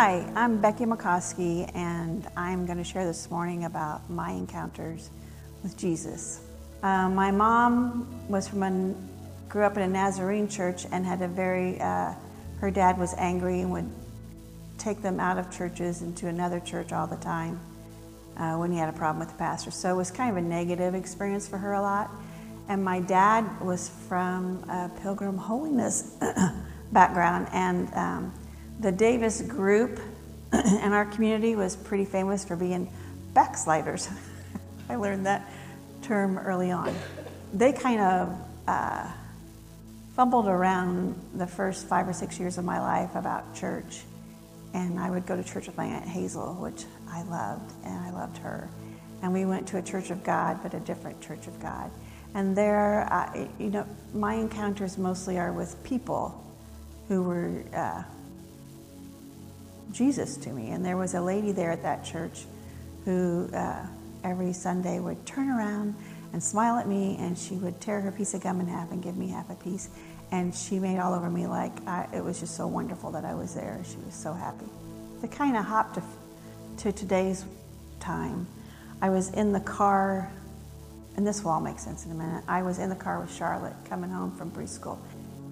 Hi, I'm Becky McCoskey, and I'm going to share this morning about my encounters with Jesus. Uh, my mom was from a, grew up in a Nazarene church and had a very, uh, her dad was angry and would take them out of churches into another church all the time uh, when he had a problem with the pastor. So it was kind of a negative experience for her a lot. And my dad was from a Pilgrim Holiness background, and um, the Davis group in our community was pretty famous for being backsliders. I learned that term early on. They kind of uh, fumbled around the first five or six years of my life about church. And I would go to church with my Aunt Hazel, which I loved, and I loved her. And we went to a church of God, but a different church of God. And there, uh, you know, my encounters mostly are with people who were uh, Jesus to me. And there was a lady there at that church who uh, every Sunday would turn around and smile at me, and she would tear her piece of gum in half and give me half a piece. And she made all over me like I, it was just so wonderful that I was there. She was so happy. To kind of hop to, to today's time, I was in the car, and this will all make sense in a minute. I was in the car with Charlotte coming home from preschool,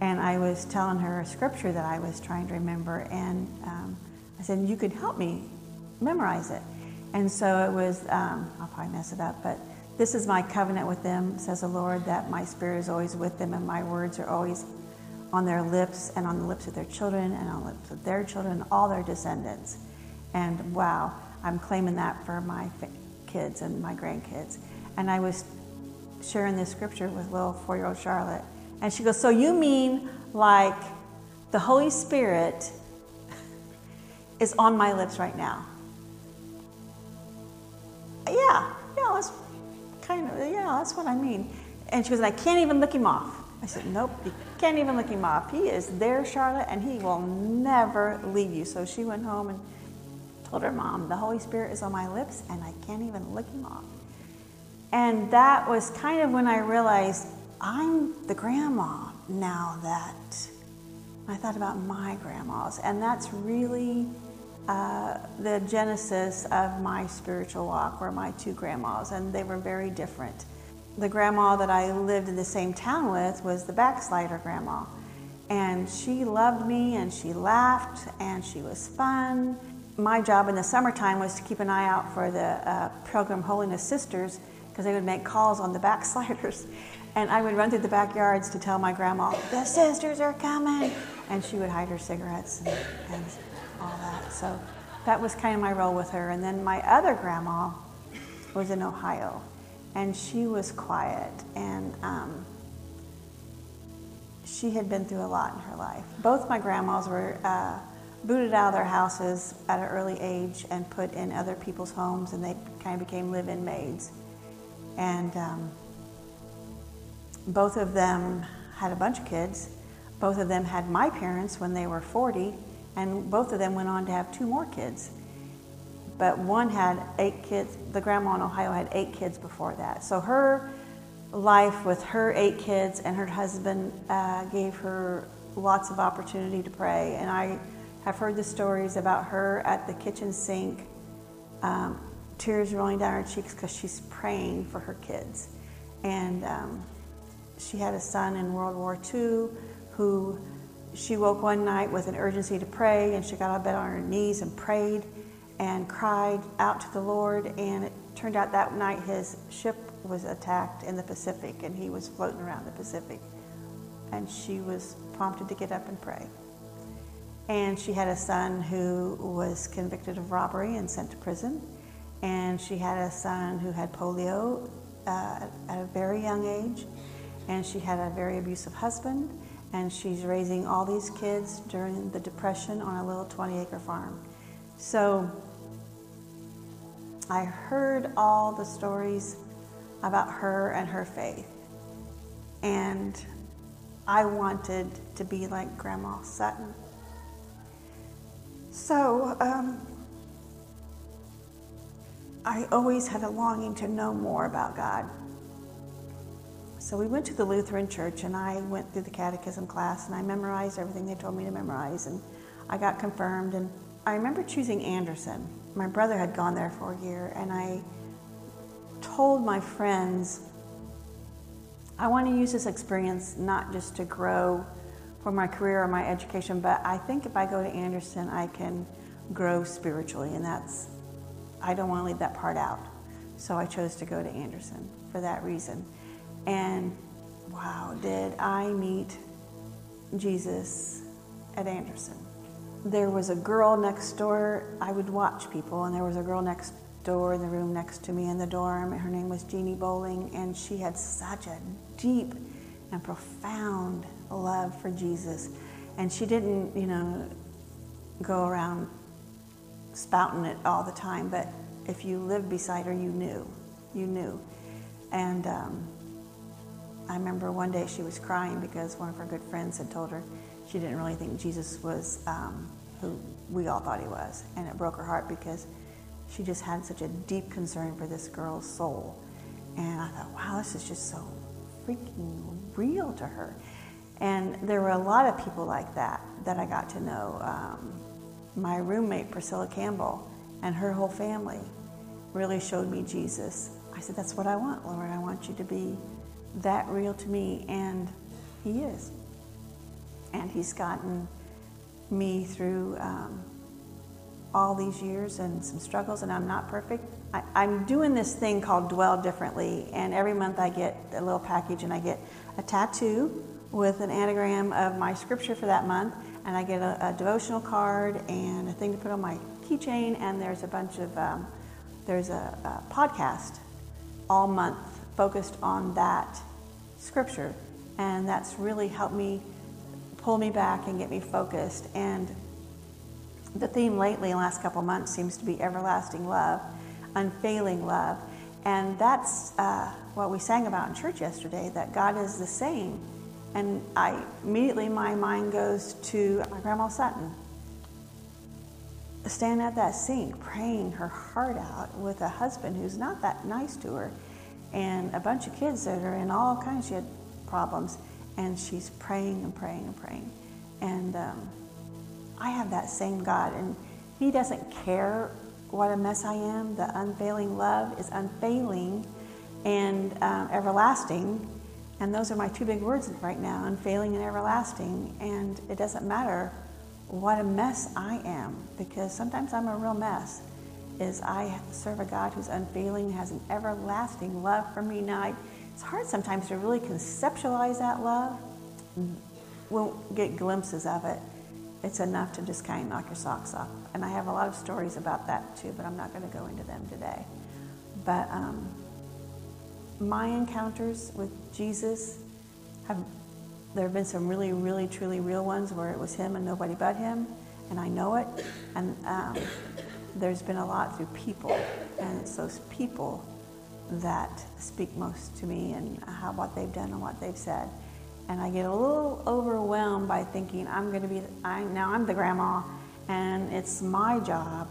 and I was telling her a scripture that I was trying to remember, and um, I said, You could help me memorize it. And so it was, um, I'll probably mess it up, but this is my covenant with them, says the Lord, that my spirit is always with them and my words are always on their lips and on the lips of their children and on the lips of their children, all their descendants. And wow, I'm claiming that for my kids and my grandkids. And I was sharing this scripture with little four year old Charlotte. And she goes, So you mean like the Holy Spirit is on my lips right now. Yeah, yeah, that's kind of, yeah, that's what I mean. And she goes, I can't even lick him off. I said, Nope, you can't even lick him off. He is there, Charlotte, and he will never leave you. So she went home and told her mom, The Holy Spirit is on my lips, and I can't even lick him off. And that was kind of when I realized I'm the grandma now that I thought about my grandmas. And that's really uh, the genesis of my spiritual walk were my two grandmas, and they were very different. The grandma that I lived in the same town with was the backslider grandma. And she loved me and she laughed and she was fun. My job in the summertime was to keep an eye out for the uh, Pilgrim Holiness sisters because they would make calls on the backsliders. And I would run through the backyards to tell my grandma, the sisters are coming. And she would hide her cigarettes and, and all that. So that was kind of my role with her. And then my other grandma was in Ohio, and she was quiet, and um, she had been through a lot in her life. Both my grandmas were uh, booted out of their houses at an early age and put in other people's homes, and they kind of became live in maids. And um, both of them had a bunch of kids. Both of them had my parents when they were 40, and both of them went on to have two more kids. But one had eight kids, the grandma in Ohio had eight kids before that. So her life with her eight kids and her husband uh, gave her lots of opportunity to pray. And I have heard the stories about her at the kitchen sink, um, tears rolling down her cheeks because she's praying for her kids. And um, she had a son in World War II who she woke one night with an urgency to pray, and she got out of bed on her knees and prayed and cried out to the Lord. And it turned out that night his ship was attacked in the Pacific, and he was floating around the Pacific. And she was prompted to get up and pray. And she had a son who was convicted of robbery and sent to prison. And she had a son who had polio uh, at a very young age. And she had a very abusive husband and she's raising all these kids during the Depression on a little 20 acre farm. So I heard all the stories about her and her faith, and I wanted to be like Grandma Sutton. So um, I always had a longing to know more about God. So we went to the Lutheran church and I went through the catechism class and I memorized everything they told me to memorize and I got confirmed and I remember choosing Anderson. My brother had gone there for a year, and I told my friends, I want to use this experience not just to grow for my career or my education, but I think if I go to Anderson, I can grow spiritually, and that's, I don't want to leave that part out. So I chose to go to Anderson for that reason. And wow, did I meet Jesus at Anderson. There was a girl next door. I would watch people, and there was a girl next door in the room next to me in the dorm. Her name was Jeannie Bowling, and she had such a deep and profound love for Jesus. And she didn't, you know, go around spouting it all the time, but if you lived beside her, you knew. You knew. And um, I remember one day she was crying because one of her good friends had told her she didn't really think Jesus was um, who we all thought he was. And it broke her heart because she just had such a deep concern for this girl's soul. And I thought, wow, this is just so freaking real to her. And there were a lot of people like that that I got to know. Um, my roommate, Priscilla Campbell, and her whole family really showed me Jesus. I said, That's what I want, Lord. I want you to be that real to me. And He is and He's gotten me through um, all these years and some struggles, and I'm not perfect. I, I'm doing this thing called Dwell Differently, and every month I get a little package and I get a tattoo with an anagram of my scripture for that month, and I get a, a devotional card and a thing to put on my keychain, and there's a bunch of, um, there's a, a podcast all month focused on that scripture, and that's really helped me pull me back and get me focused. And the theme lately, the last couple months, seems to be everlasting love, unfailing love. And that's uh, what we sang about in church yesterday that God is the same. And I immediately, my mind goes to my grandma Sutton. Standing at that sink, praying her heart out with a husband who's not that nice to her, and a bunch of kids that are in all kinds of problems and she's praying and praying and praying. And um, I have that same God, and He doesn't care what a mess I am. The unfailing love is unfailing and um, everlasting. And those are my two big words right now unfailing and everlasting. And it doesn't matter what a mess I am, because sometimes I'm a real mess. Is I serve a God who's unfailing, has an everlasting love for me. Now, I, it's hard sometimes to really conceptualize that love. We'll get glimpses of it. It's enough to just kind of knock your socks off. And I have a lot of stories about that too, but I'm not going to go into them today. But um, my encounters with Jesus have there have been some really, really, truly real ones where it was him and nobody but him, and I know it. And um, there's been a lot through people, and it's those people that speak most to me and how what they've done and what they've said. And I get a little overwhelmed by thinking I'm going to be I now I'm the grandma, and it's my job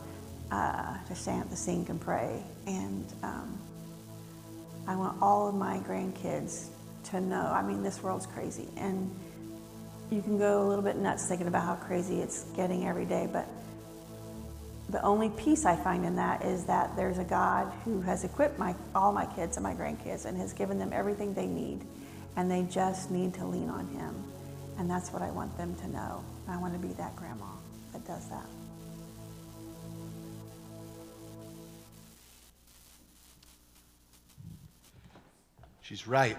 uh, to stand at the sink and pray. And um, I want all of my grandkids to know. I mean, this world's crazy, and you can go a little bit nuts thinking about how crazy it's getting every day, but the only peace I find in that is that there's a God who has equipped my, all my kids and my grandkids and has given them everything they need, and they just need to lean on Him. And that's what I want them to know. I want to be that grandma that does that. She's right.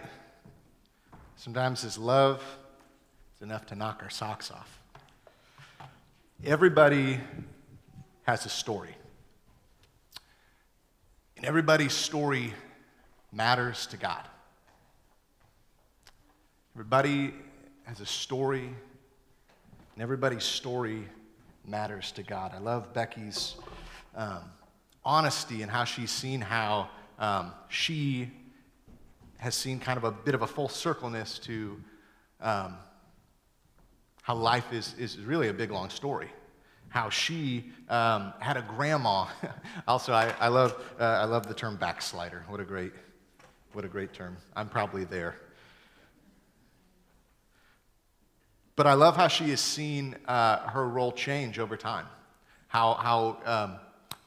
Sometimes His love is enough to knock our socks off. Everybody has a story. And everybody's story matters to God. Everybody has a story, and everybody's story matters to God. I love Becky's um, honesty and how she's seen how um, she has seen kind of a bit of a full circleness to um, how life is, is really a big, long story how she um, had a grandma. also, I, I love, uh, I love the term backslider. What a great, what a great term. I'm probably there. But I love how she has seen uh, her role change over time. how, how um,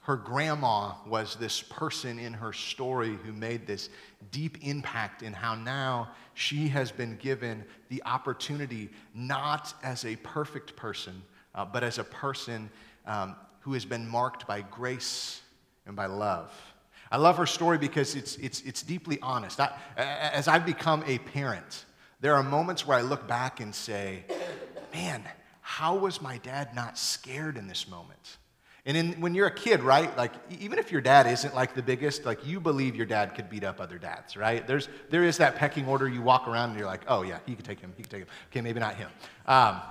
her grandma was this person in her story who made this deep impact in how now she has been given the opportunity, not as a perfect person, uh, but as a person um, who has been marked by grace and by love. I love her story because it's, it's, it's deeply honest. I, as I've become a parent, there are moments where I look back and say, man, how was my dad not scared in this moment? And in, when you're a kid, right, like even if your dad isn't like the biggest, like you believe your dad could beat up other dads, right? There's, there is that pecking order. You walk around and you're like, oh yeah, he could take him, he could take him. Okay, maybe not him. Um,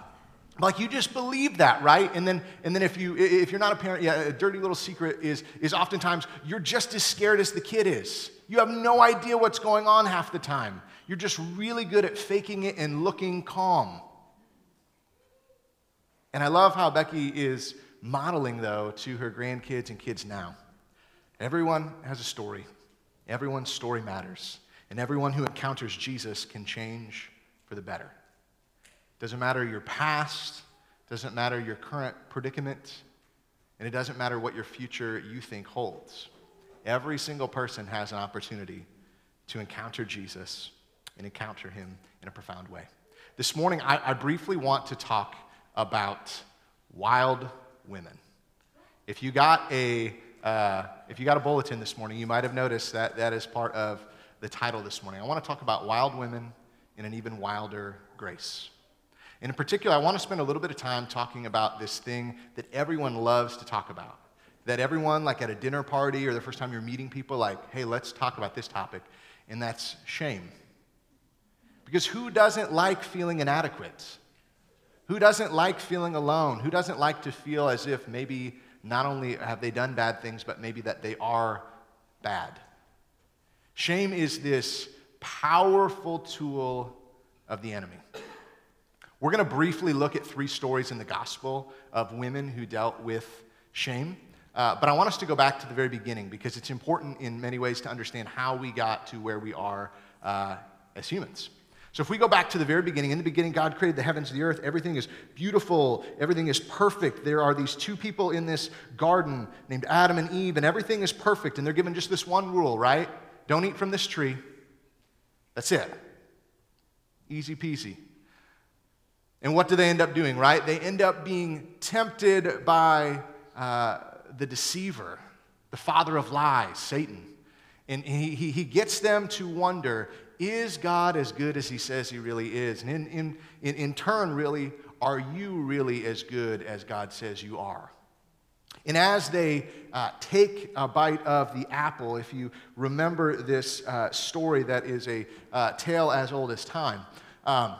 like you just believe that, right? And then, and then if, you, if you're not a parent, yeah, a dirty little secret is, is oftentimes you're just as scared as the kid is. You have no idea what's going on half the time. You're just really good at faking it and looking calm. And I love how Becky is modeling, though, to her grandkids and kids now. Everyone has a story, everyone's story matters, and everyone who encounters Jesus can change for the better. Doesn't matter your past, doesn't matter your current predicament, and it doesn't matter what your future you think holds. Every single person has an opportunity to encounter Jesus and encounter him in a profound way. This morning, I, I briefly want to talk about wild women. If you got a uh, if you got a bulletin this morning, you might have noticed that that is part of the title this morning. I want to talk about wild women in an even wilder grace. And in particular, I want to spend a little bit of time talking about this thing that everyone loves to talk about. That everyone, like at a dinner party or the first time you're meeting people, like, hey, let's talk about this topic, and that's shame. Because who doesn't like feeling inadequate? Who doesn't like feeling alone? Who doesn't like to feel as if maybe not only have they done bad things, but maybe that they are bad? Shame is this powerful tool of the enemy. We're going to briefly look at three stories in the gospel of women who dealt with shame. Uh, but I want us to go back to the very beginning because it's important in many ways to understand how we got to where we are uh, as humans. So, if we go back to the very beginning, in the beginning, God created the heavens and the earth. Everything is beautiful, everything is perfect. There are these two people in this garden named Adam and Eve, and everything is perfect. And they're given just this one rule, right? Don't eat from this tree. That's it. Easy peasy. And what do they end up doing, right? They end up being tempted by uh, the deceiver, the father of lies, Satan. And he, he, he gets them to wonder is God as good as he says he really is? And in, in, in, turn, really, are you really as good as God says you are? And as they uh, take a bite of the apple, if you remember this uh, story that is a uh, tale as old as time, um,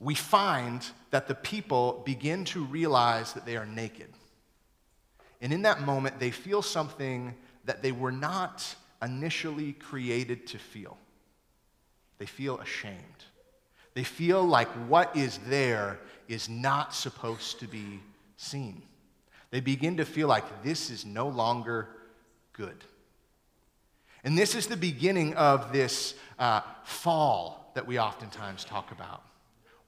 we find that the people begin to realize that they are naked. And in that moment, they feel something that they were not initially created to feel. They feel ashamed. They feel like what is there is not supposed to be seen. They begin to feel like this is no longer good. And this is the beginning of this uh, fall that we oftentimes talk about,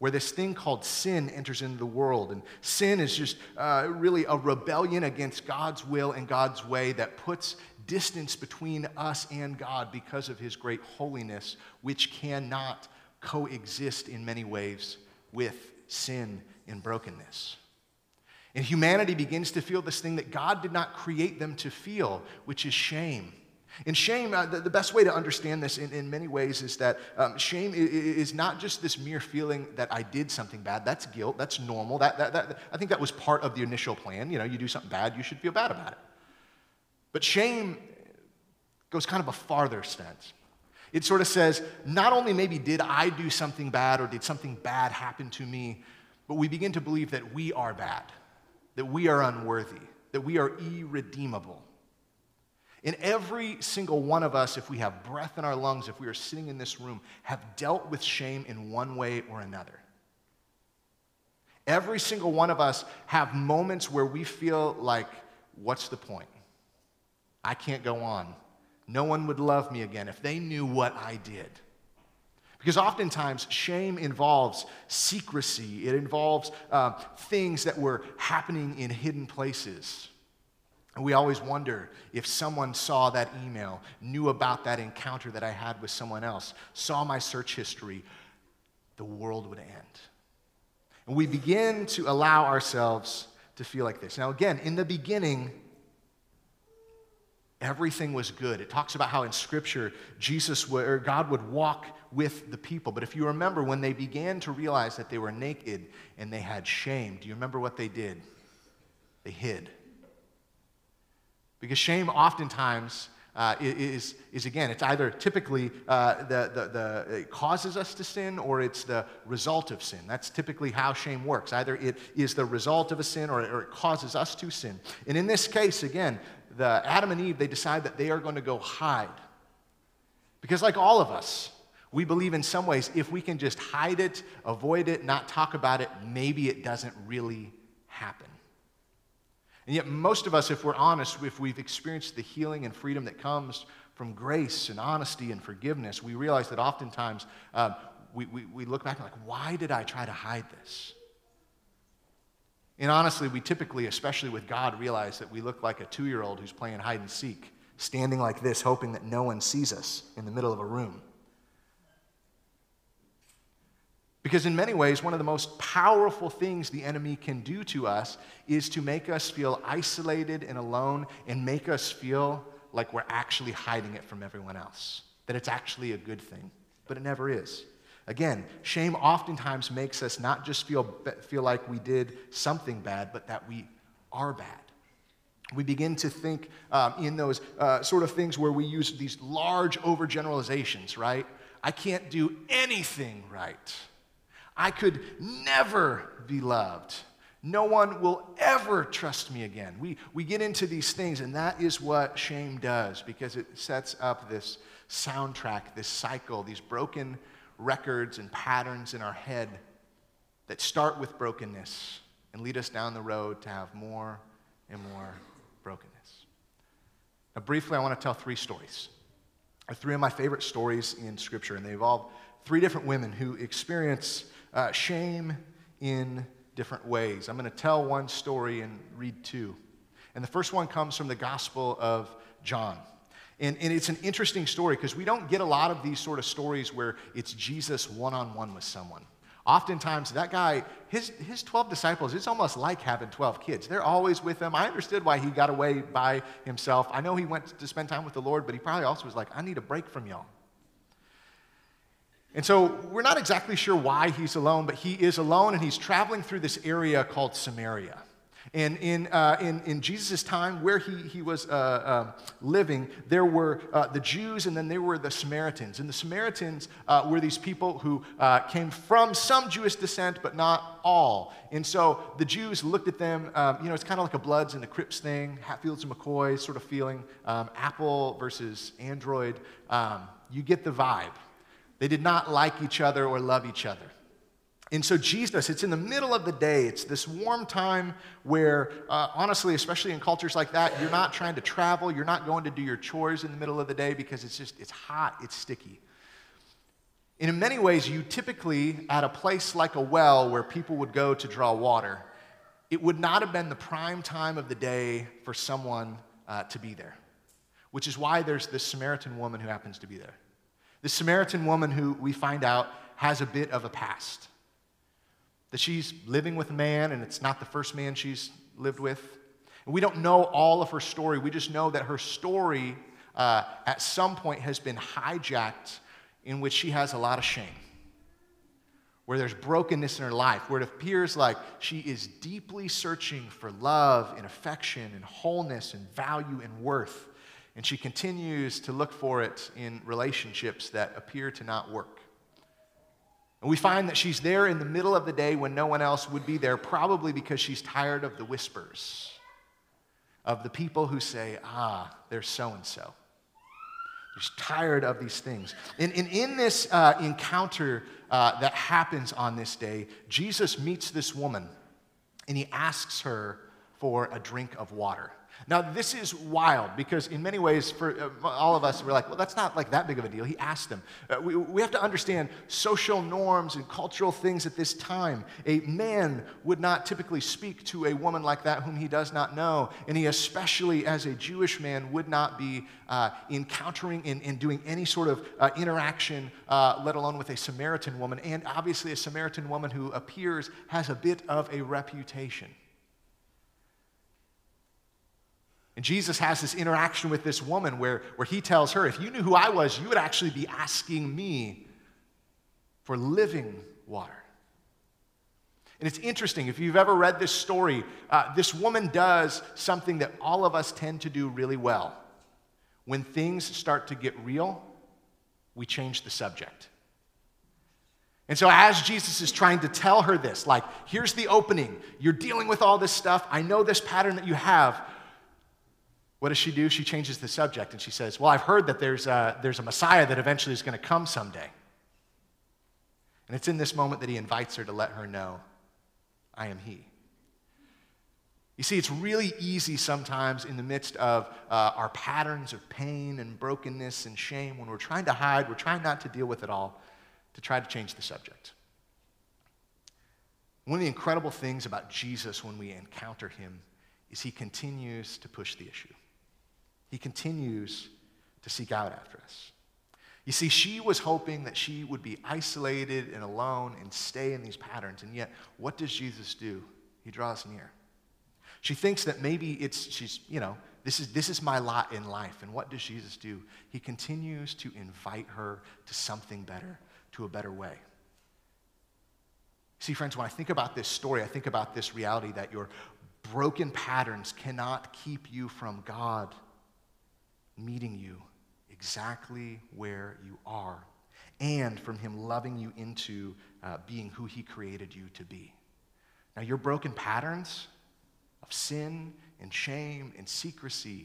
where this thing called sin enters into the world. And sin is just uh, really a rebellion against God's will and God's way that puts distance between us and God because of his great holiness, which cannot coexist in many ways with sin and brokenness. And humanity begins to feel this thing that God did not create them to feel, which is shame. And shame, uh, the, the, best way to understand this in, in many ways is that um, shame is, is, not just this mere feeling that I did something bad. That's guilt. That's normal. That, that, that, I think that was part of the initial plan. You know, you do something bad, you should feel bad about it. But shame goes kind of a farther stance. It sort of says, not only maybe did I do something bad or did something bad happen to me, but we begin to believe that we are bad, that we are unworthy, that we are irredeemable. And every single one of us, if we have breath in our lungs, if we are sitting in this room, have dealt with shame in one way or another. Every single one of us have moments where we feel like, what's the point? I can't go on. No one would love me again if they knew what I did. Because oftentimes, shame involves secrecy, it involves uh, things that were happening in hidden places. We always wonder if someone saw that email, knew about that encounter that I had with someone else, saw my search history, the world would end. And we begin to allow ourselves to feel like this. Now, again, in the beginning, everything was good. It talks about how in Scripture, Jesus would, or God would walk with the people. But if you remember, when they began to realize that they were naked and they had shame, do you remember what they did? They hid. Because shame oftentimes uh, is, is, again, it's either typically uh, the, the, the, it causes us to sin or it's the result of sin. That's typically how shame works. Either it is the result of a sin or, or it causes us to sin. And in this case, again, the Adam and Eve, they decide that they are going to go hide. Because, like all of us, we believe in some ways if we can just hide it, avoid it, not talk about it, maybe it doesn't really happen. And yet, most of us, if we're honest, if we've experienced the healing and freedom that comes from grace and honesty and forgiveness, we realize that oftentimes uh, we, we, we look back and like, why did I try to hide this? And honestly, we typically, especially with God, realize that we look like a two year old who's playing hide and seek, standing like this, hoping that no one sees us in the middle of a room. Because, in many ways, one of the most powerful things the enemy can do to us is to make us feel isolated and alone and make us feel like we're actually hiding it from everyone else, that it's actually a good thing. But it never is. Again, shame oftentimes makes us not just feel, feel like we did something bad, but that we are bad. We begin to think um, in those uh, sort of things where we use these large overgeneralizations, right? I can't do anything right. I could never be loved. No one will ever trust me again. We, we get into these things, and that is what shame does because it sets up this soundtrack, this cycle, these broken records and patterns in our head that start with brokenness and lead us down the road to have more and more brokenness. Now, briefly, I want to tell three stories. Three of my favorite stories in Scripture, and they involve three different women who experience uh, shame in different ways. I'm going to tell one story and read two. And the first one comes from the Gospel of John. And, and it's an interesting story because we don't get a lot of these sort of stories where it's Jesus one on one with someone. Oftentimes, that guy, his, his 12 disciples, it's almost like having 12 kids. They're always with him. I understood why he got away by himself. I know he went to spend time with the Lord, but he probably also was like, I need a break from y'all. And so we're not exactly sure why he's alone, but he is alone and he's traveling through this area called Samaria. And in, uh, in, in Jesus' time, where he, he was uh, uh, living, there were uh, the Jews and then there were the Samaritans. And the Samaritans uh, were these people who uh, came from some Jewish descent, but not all. And so the Jews looked at them, um, you know, it's kind of like a Bloods and the Crips thing, Hatfields and McCoys sort of feeling, um, Apple versus Android. Um, you get the vibe. They did not like each other or love each other. And so, Jesus, it's in the middle of the day. It's this warm time where, uh, honestly, especially in cultures like that, you're not trying to travel. You're not going to do your chores in the middle of the day because it's just, it's hot, it's sticky. And in many ways, you typically, at a place like a well where people would go to draw water, it would not have been the prime time of the day for someone uh, to be there, which is why there's this Samaritan woman who happens to be there. The Samaritan woman who we find out has a bit of a past. That she's living with a man and it's not the first man she's lived with. And we don't know all of her story. We just know that her story uh, at some point has been hijacked in which she has a lot of shame. Where there's brokenness in her life, where it appears like she is deeply searching for love and affection and wholeness and value and worth. And she continues to look for it in relationships that appear to not work. And we find that she's there in the middle of the day when no one else would be there, probably because she's tired of the whispers of the people who say, ah, there's so and so. She's tired of these things. And, and in this uh, encounter uh, that happens on this day, Jesus meets this woman and he asks her for a drink of water. Now, this is wild because, in many ways, for uh, all of us, we're like, well, that's not like that big of a deal. He asked them. Uh, we, we have to understand social norms and cultural things at this time. A man would not typically speak to a woman like that whom he does not know. And he, especially as a Jewish man, would not be uh, encountering and, and, doing any sort of uh, interaction, uh, let alone with a Samaritan woman. And obviously, a Samaritan woman who appears has a bit of a reputation. And Jesus has this interaction with this woman where, where he tells her, If you knew who I was, you would actually be asking me for living water. And it's interesting, if you've ever read this story, uh, this woman does something that all of us tend to do really well. When things start to get real, we change the subject. And so, as Jesus is trying to tell her this, like, here's the opening, you're dealing with all this stuff, I know this pattern that you have, what does she do? She changes the subject and she says, Well, I've heard that there's a, there's a Messiah that eventually is going to come someday. And it's in this moment that he invites her to let her know, I am he. You see, it's really easy sometimes in the midst of uh, our patterns of pain and brokenness and shame when we're trying to hide, we're trying not to deal with it all, to try to change the subject. One of the incredible things about Jesus when we encounter him is he continues to push the issue. He continues to seek out after us. You see, she was hoping that she would be isolated and alone and stay in these patterns. And yet, what does Jesus do? He draws near. She thinks that maybe it's, she's, you know, this is, this is my lot in life. And what does Jesus do? He continues to invite her to something better, to a better way. See, friends, when I think about this story, I think about this reality that your broken patterns cannot keep you from God meeting you exactly where you are and from Him loving you into uh, being who He created you to be. Now, your broken patterns of sin and shame and secrecy,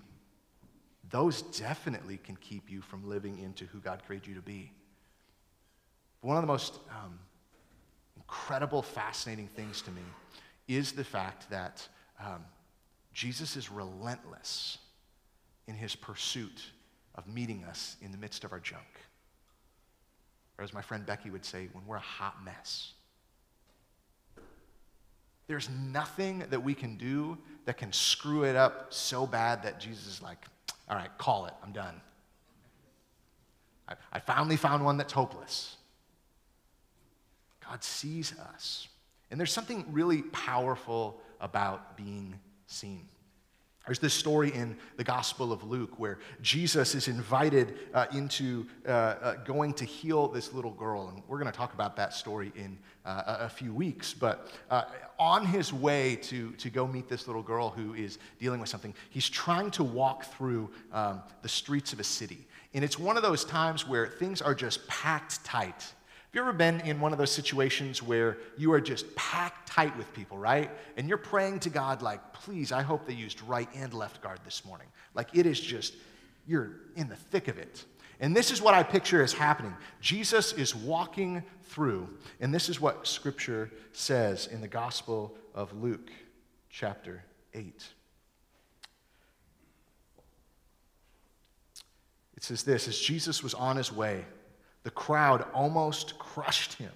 those definitely can keep you from living into who God created you to be. But one of the most um, incredible, fascinating things to me is the fact that um, Jesus is relentless in his pursuit of meeting us in the midst of our junk. Or as my friend Becky would say, when we're a hot mess. There's nothing that we can do that can screw it up so bad that Jesus is like, all right, call it, I'm done. I, I finally found one that's hopeless. God sees us. And there's something really powerful about being seen. There's this story in the Gospel of Luke where Jesus is invited uh, into uh, uh, going to heal this little girl. And we're going to talk about that story in uh, a few weeks. But uh, on his way to, to go meet this little girl who is dealing with something, he's trying to walk through um, the streets of a city. And it's one of those times where things are just packed tight you ever been in one of those situations where you are just packed tight with people, right? And you're praying to God, like, please, I hope they used right and left guard this morning. Like, it is just, you're in the thick of it. And this is what I picture is happening. Jesus is walking through, and this is what Scripture says in the Gospel of Luke, chapter 8. It says this as Jesus was on his way, the crowd almost crushed him.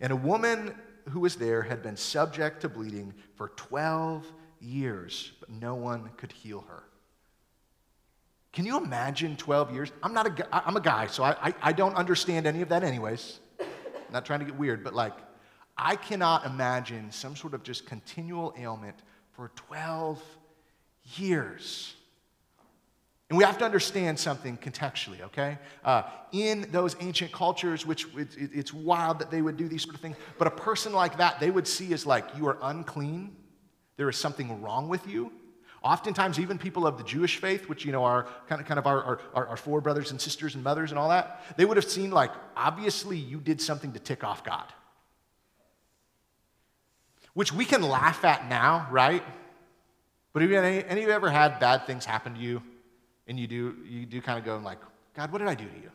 And a woman who was there had been subject to bleeding for 12 years, but no one could heal her. Can you imagine 12 years? I'm not a I'm a guy, so I, I, I don't understand any of that anyways. I'm not trying to get weird, but like, I cannot imagine some sort of just continual ailment for 12 years. And we have to understand something contextually, okay? Uh, in those ancient cultures, which it, it, it's wild that they would do these sort of things, but a person like that, they would see as like, you are unclean, there is something wrong with you. Oftentimes, even people of the Jewish faith, which, you know, are kind of, kind of our, our, our four brothers and sisters and mothers and all that, they would have seen like, obviously, you did something to tick off God. Which we can laugh at now, right? But have any, any of you ever had bad things happen to you? And you do, you do kind of go like, God, what did I do to you?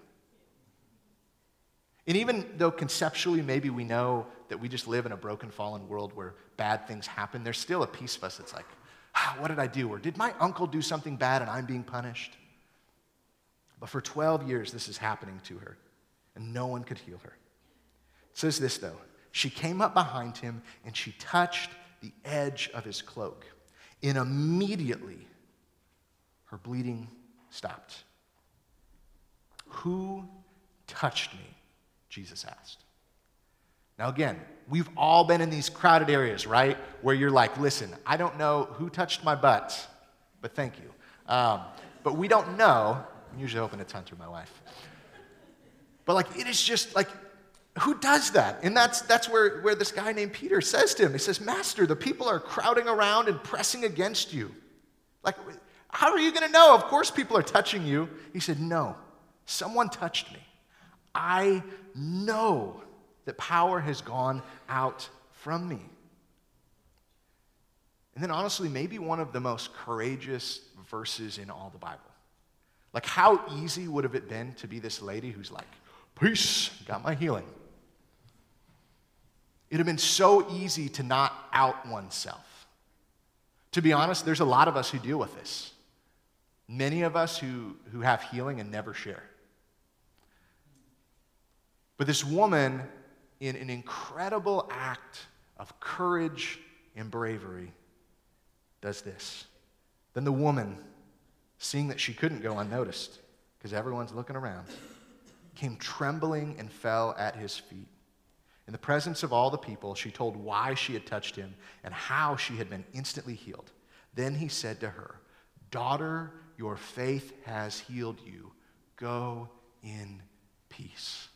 And even though conceptually maybe we know that we just live in a broken, fallen world where bad things happen, there's still a piece of us that's like, ah, what did I do? Or did my uncle do something bad and I'm being punished? But for 12 years, this is happening to her, and no one could heal her. It says this, though she came up behind him and she touched the edge of his cloak. And immediately, her bleeding stopped. Who touched me? Jesus asked. Now, again, we've all been in these crowded areas, right? Where you're like, listen, I don't know who touched my butt, but thank you. Um, but we don't know. I'm usually hoping it's Hunter, my wife. But like, it is just like, who does that? And that's, that's where, where this guy named Peter says to him, he says, Master, the people are crowding around and pressing against you. Like, how are you going to know? Of course, people are touching you. He said, No, someone touched me. I know that power has gone out from me. And then, honestly, maybe one of the most courageous verses in all the Bible. Like, how easy would have it been to be this lady who's like, Peace, got my healing. It'd have been so easy to not out oneself. To be honest, there's a lot of us who deal with this. Many of us who, who have healing and never share. But this woman, in an incredible act of courage and bravery, does this. Then the woman, seeing that she couldn't go unnoticed, because everyone's looking around, came trembling and fell at his feet. In the presence of all the people, she told why she had touched him and how she had been instantly healed. Then he said to her, Daughter, your faith has healed you. Go in peace.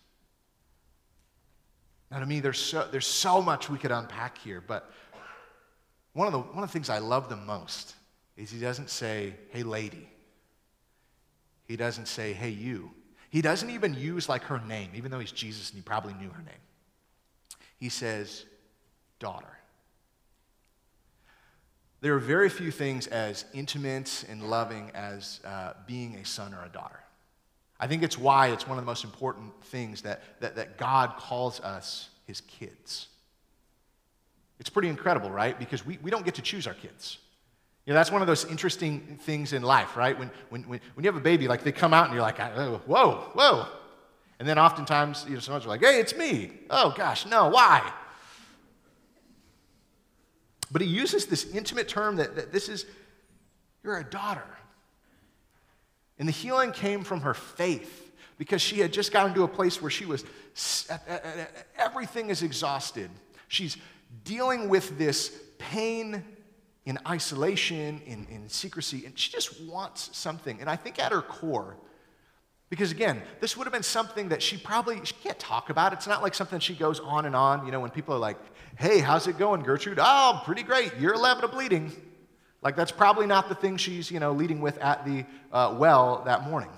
Now, to me, there's so, there's so much we could unpack here, but one of, the, one of the things I love the most is he doesn't say, hey, lady. He doesn't say, hey, you. He doesn't even use like her name, even though he's Jesus and he probably knew her name. He says, daughter. There are very few things as intimate and loving as uh, being a son or a daughter. I think it's why it's one of the most important things that, that, that God calls us his kids. It's pretty incredible, right? Because we, we don't get to choose our kids. You know, that's one of those interesting things in life, right? When, when, when, when you have a baby, like they come out and you're like, oh, whoa, whoa. And then oftentimes, you know, someone's like, hey, it's me. Oh, gosh, no, why? But he uses this intimate term that, that this is, you're a daughter. And the healing came from her faith because she had just gotten to a place where she was, everything is exhausted. She's dealing with this pain in isolation, in, in secrecy, and she just wants something. And I think at her core, because again, this would have been something that she probably she can't talk about. It's not like something she goes on and on. You know, when people are like, "Hey, how's it going, Gertrude?" "Oh, pretty great. You're 11 of bleeding." Like, that's probably not the thing she's, you know, leading with at the uh, well that morning.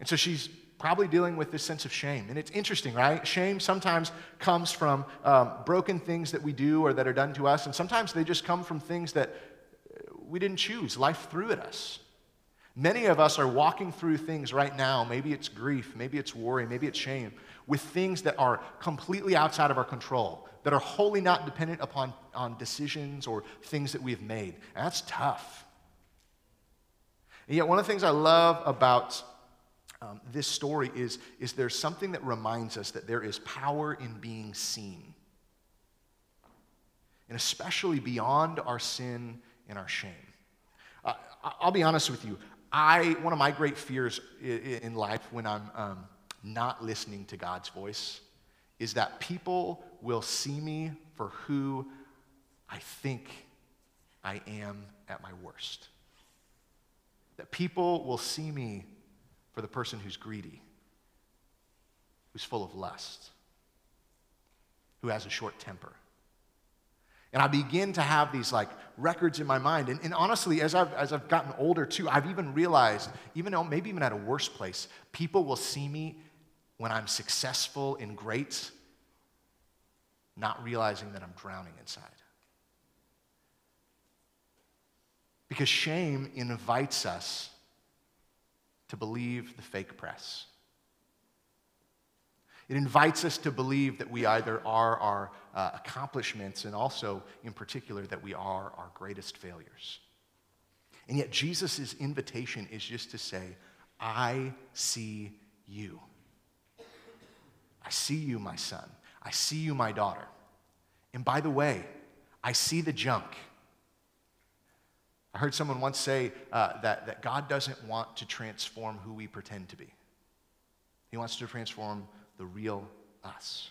And so she's probably dealing with this sense of shame. And it's interesting, right? Shame sometimes comes from um, broken things that we do or that are done to us, and sometimes they just come from things that we didn't choose. Life threw at us. Many of us are walking through things right now. Maybe it's grief, maybe it's worry, maybe it's shame, with things that are completely outside of our control that are wholly not dependent upon on decisions or things that we've made. And that's tough. And yet, one of the things I love about um, this story is, is there's something that reminds us that there is power in being seen. And especially beyond our sin and our shame. Uh, I'll be honest with you. I, one of my great fears in life when I'm um, not listening to God's voice is that people will see me for who I think I am at my worst. That people will see me for the person who's greedy, who's full of lust, who has a short temper. And I begin to have these like records in my mind. And, and, honestly, as I've, as I've gotten older too, I've even realized, even though maybe even at a worse place, people will see me when I'm successful and great not realizing that I'm drowning inside. Because shame invites us to believe the fake press. It invites us to believe that we either are our uh, accomplishments, and also, in particular, that we are our greatest failures. And yet, Jesus' invitation is just to say, I see you. I see you, my son. I see you, my daughter. And by the way, I see the junk. I heard someone once say uh, that, that God doesn't want to transform who we pretend to be, He wants to transform the real us.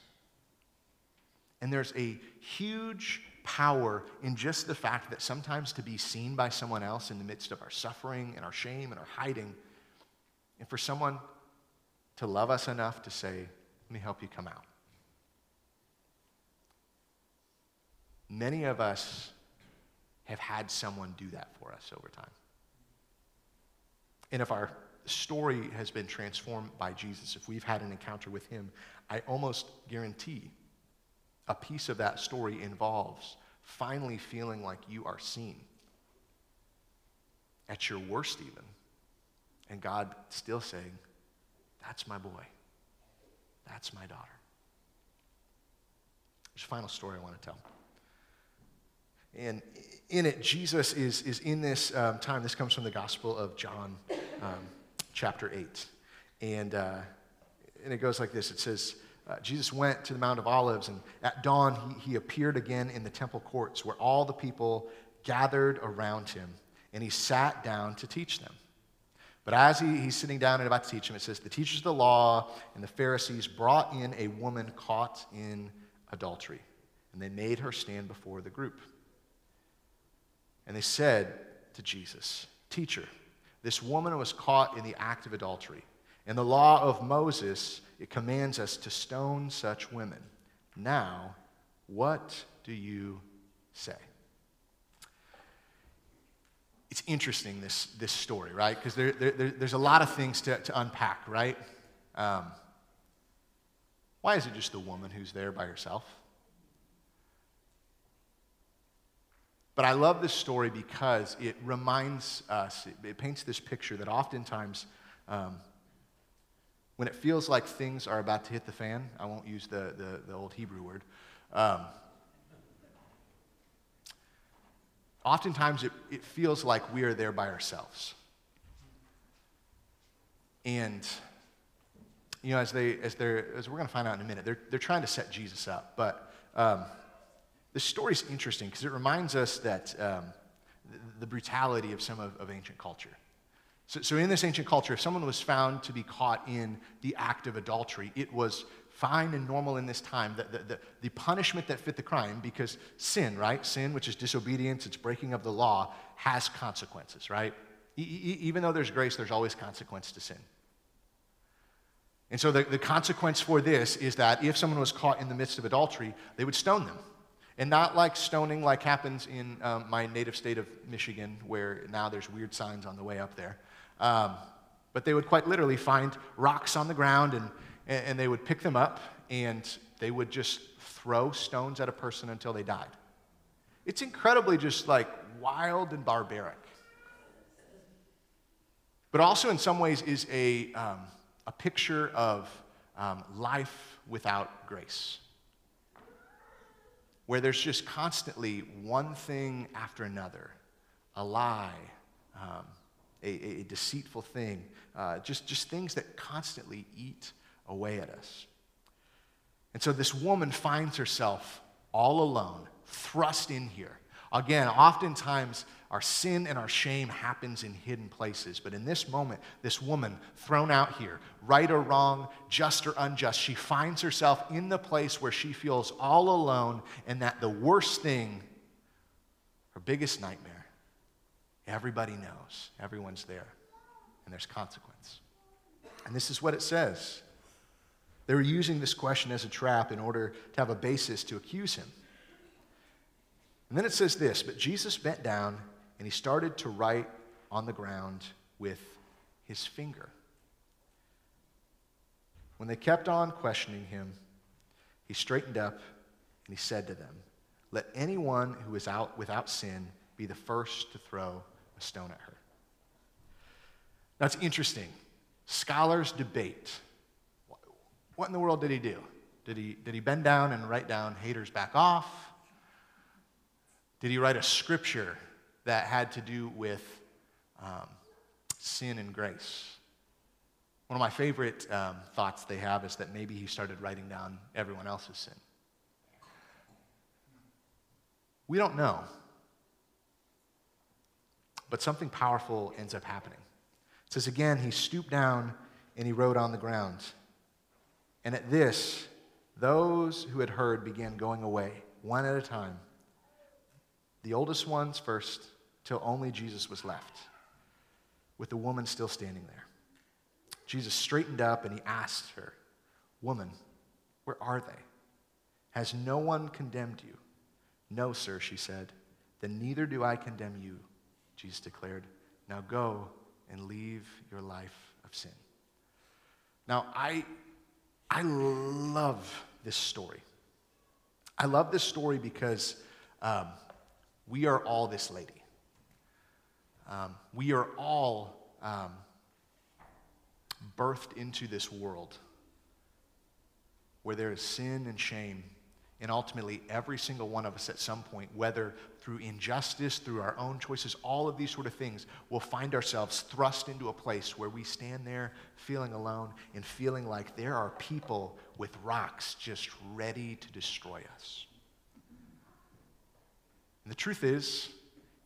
And there's a huge power in just the fact that sometimes to be seen by someone else in the midst of our suffering and our shame and our hiding, and for someone to love us enough to say, Let me help you come out. Many of us have had someone do that for us over time. And if our story has been transformed by Jesus, if we've had an encounter with him, I almost guarantee a piece of that story involves finally feeling like you are seen at your worst, even. And God still saying, That's my boy. That's my daughter. There's a final story I want to tell. And in it, Jesus is, is in this um, time. This comes from the Gospel of John, um, chapter 8. And, uh, and it goes like this it says, uh, Jesus went to the Mount of Olives, and at dawn, he, he appeared again in the temple courts where all the people gathered around him, and he sat down to teach them. But as he, he's sitting down and about to teach them, it says, The teachers of the law and the Pharisees brought in a woman caught in adultery, and they made her stand before the group. And they said to Jesus, Teacher, this woman was caught in the act of adultery. In the law of Moses, it commands us to stone such women. Now, what do you say? It's interesting, this, this story, right? Because there, there, there's a lot of things to, to unpack, right? Um, why is it just the woman who's there by herself? But I love this story because it reminds us, it, it paints this picture that oftentimes, um, when it feels like things are about to hit the fan, I won't use the, the, the old Hebrew word. Um, oftentimes, it, it feels like we are there by ourselves. And, you know, as, they, as, they're, as we're going to find out in a minute, they're, they're trying to set Jesus up. But um, this story is interesting because it reminds us that um, the, brutality of some of, of ancient culture. So, so, in this ancient culture, if someone was found to be caught in the act of adultery, it was fine and normal in this time that the, the, the punishment that fit the crime, because sin, right? Sin, which is disobedience, it's breaking of the law, has consequences, right? Even though there's grace, there's always consequence to sin. And so the, the consequence for this is that if someone was caught in the midst of adultery, they would stone them. And not like stoning like happens in um, my native state of Michigan, where now there's weird signs on the way up there. Um, but they would quite literally find rocks on the ground and, and they would pick them up and they would just throw stones at a person until they died. It's incredibly just like wild and barbaric. But also, in some ways, is a, um, a picture of um, life without grace where there's just constantly one thing after another a lie, um, a, a, deceitful thing, uh, just, just things that constantly eat away at us. And so this woman finds herself all alone, thrust in here. Again, oftentimes our sin and our shame happens in hidden places. But in this moment, this woman thrown out here, right or wrong, just or unjust, she finds herself in the place where she feels all alone and that the worst thing, her biggest nightmare, everybody knows. Everyone's there. And there's consequence. And this is what it says. They were using this question as a trap in order to have a basis to accuse him. And then it says this But Jesus bent down and he started to write on the ground with his finger. When they kept on questioning him, he straightened up and he said to them, Let anyone who is out without sin be the first to throw a stone at her. That's interesting. Scholars debate what in the world did he do? Did he, did he bend down and write down haters back off? Did he write a scripture that had to do with um, sin and grace? One of my favorite um, thoughts they have is that maybe he started writing down everyone else's sin. We don't know. But something powerful ends up happening. It says again, he stooped down and he wrote on the ground. And at this, those who had heard began going away, one at a time. The oldest ones first, till only Jesus was left, with the woman still standing there. Jesus straightened up and he asked her, Woman, where are they? Has no one condemned you? No, sir, she said. Then neither do I condemn you, Jesus declared. Now go and leave your life of sin. Now, I, I love this story. I love this story because um, we are all this lady. Um, we are all um, birthed into this world where there is sin and shame. And ultimately, every single one of us at some point, whether through injustice, through our own choices, all of these sort of things, will find ourselves thrust into a place where we stand there feeling alone and feeling like there are people with rocks just ready to destroy us. And the truth is,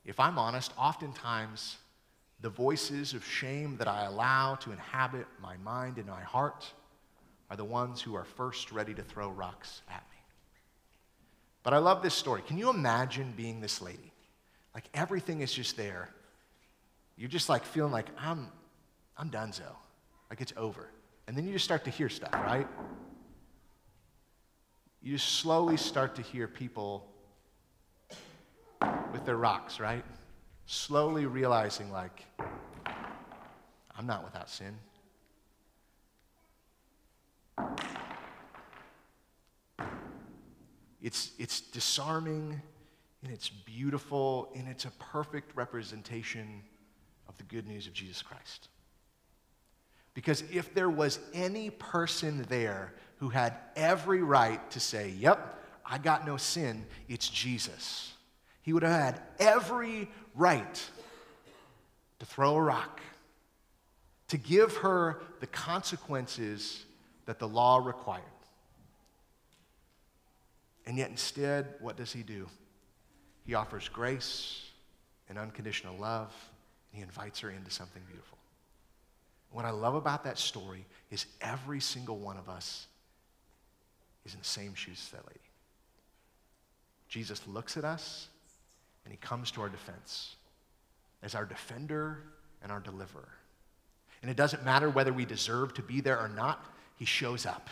if I'm honest, oftentimes the voices of shame that I allow to inhabit my mind and my heart are the ones who are first ready to throw rocks at me. But I love this story. Can you imagine being this lady? Like everything is just there. You're just like feeling like I'm I'm donezo. Like it's over. And then you just start to hear stuff, right? You just slowly start to hear people with their rocks, right? slowly realizing, like, I'm not without sin. It's, it's disarming and it's beautiful and it's a perfect representation of the good news of Jesus Christ. Because if there was any person there who had every right to say, Yep, I got no sin, it's Jesus. He would have had every right to throw a rock, to give her the consequences that the law required. And yet, instead, what does he do? He offers grace and unconditional love, and he invites her into something beautiful. What I love about that story is every single one of us is in the same shoes as that lady. Jesus looks at us and he comes to our defense as our defender and our deliverer. And it doesn't matter whether we deserve to be there or not, he shows up.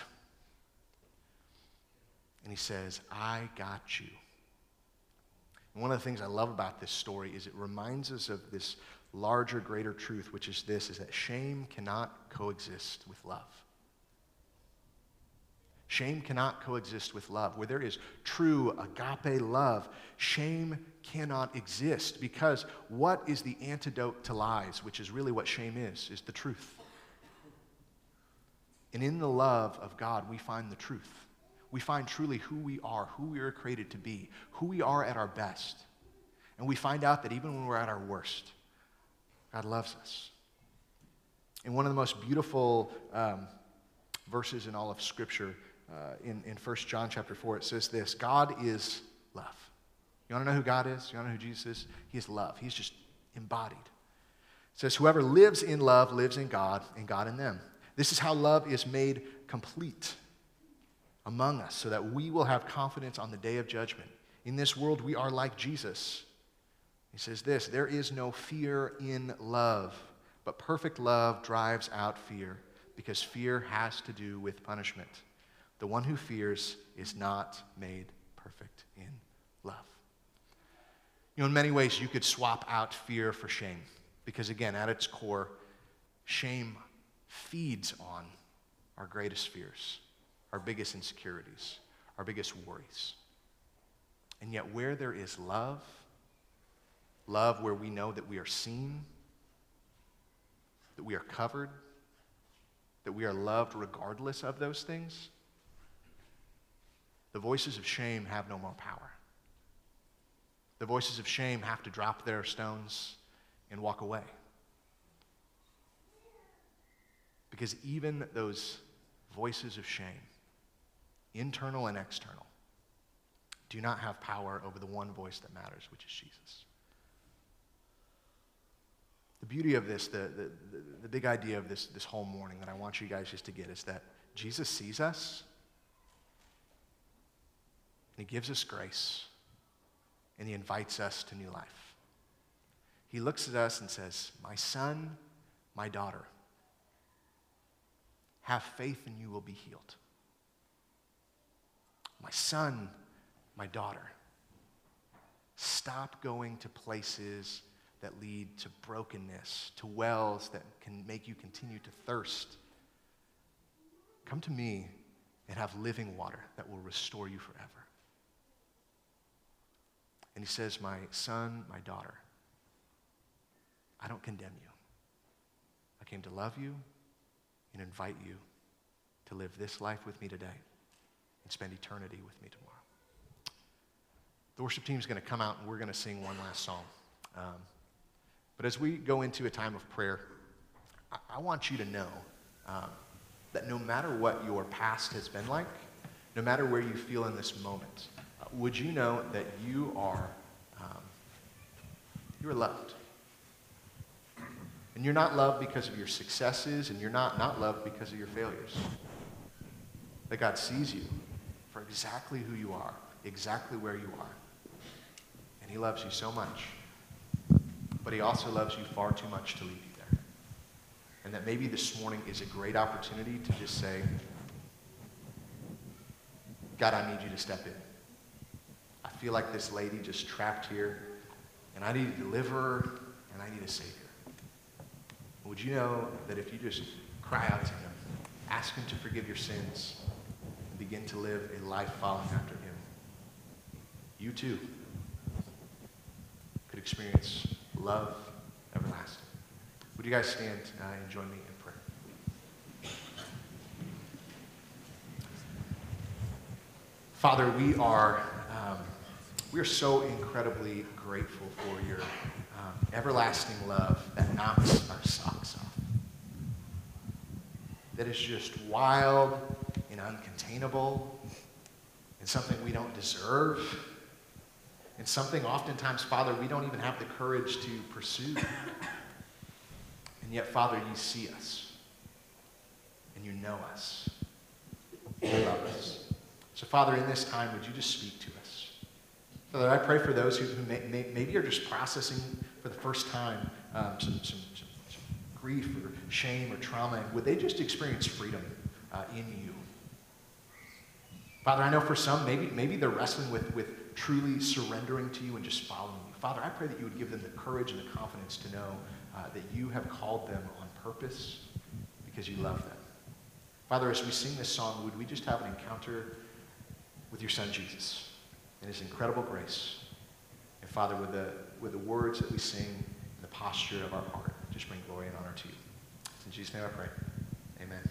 And he says, I got you. And one of the things I love about this story is it reminds us of this larger, greater truth, which is this, is that shame cannot coexist with love. Shame cannot coexist with love. Where there is true agape love, shame cannot exist because what is the antidote to lies, which is really what shame is, is the truth. And in the love of God, we find the truth. We find truly who we are, who we are created to be, who we are at our best. And we find out that even when we're at our worst, God loves us. And one of the most beautiful um, verses in all of Scripture uh, in, in 1 John chapter 4, it says this God is love. You want to know who God is? You want to know who Jesus is? He is love. He's just embodied. It says, Whoever lives in love lives in God, and God in them. This is how love is made complete among us, so that we will have confidence on the day of judgment. In this world, we are like Jesus. He says this there is no fear in love, but perfect love drives out fear, because fear has to do with punishment. The one who fears is not made perfect in love. You know, in many ways, you could swap out fear for shame. Because again, at its core, shame feeds on our greatest fears, our biggest insecurities, our biggest worries. And yet, where there is love, love where we know that we are seen, that we are covered, that we are loved regardless of those things, the voices of shame have no more power. The voices of shame have to drop their stones and walk away. Because even those voices of shame, internal and external, do not have power over the one voice that matters, which is Jesus. The beauty of this, the, the, the, the, big idea of this, this whole morning that I want you guys just to get is that Jesus sees us and he gives us grace and he invites us to new life. He looks at us and says, My son, my daughter, have faith and you will be healed. My son, my daughter, stop going to places that lead to brokenness, to wells that can make you continue to thirst. Come to me and have living water that will restore you forever. And he says, My son, my daughter, I don't condemn you. I came to love you and invite you to live this life with me today and spend eternity with me tomorrow. The worship team is going to come out and we're going to sing one last song. Um, but as we go into a time of prayer, I, I want you to know um, that no matter what your past has been like, no matter where you feel in this moment, would you know that you are um, you are loved? And you're not loved because of your successes, and you're not not loved because of your failures. That God sees you for exactly who you are, exactly where you are. And He loves you so much but he also loves you far too much to leave you there. And that maybe this morning is a great opportunity to just say, God, I need you to step in. Feel like this lady just trapped here, and I need a deliverer, and I need a savior. Would you know that if you just cry out to him, ask him to forgive your sins, and begin to live a life following after him, you too could experience love everlasting. Would you guys stand uh, and join me in prayer? Father, we are, we are so incredibly grateful for your um, everlasting love that knocks our socks off. That is just wild and uncontainable and something we don't deserve and something oftentimes, Father, we don't even have the courage to pursue. And yet, Father, you see us. And you know us. You love us. So, Father, in this time, would you just speak to us? Father, I pray for those who, who may, may, maybe are just processing for the first time um, some, some, some, some, grief or shame or trauma. And would they just experience freedom uh, in you? Father, I know for some, maybe, maybe they're wrestling with, with truly surrendering to you and just following you. Father, I pray that you would give them the courage and the confidence to know uh, that you have called them on purpose because you love them. Father, as we sing this song, would we just have an encounter with your son Jesus and his incredible grace? And Father, with the, with the words that we sing and the posture of our heart, just bring glory and honor to you. In Jesus' name I pray. Amen.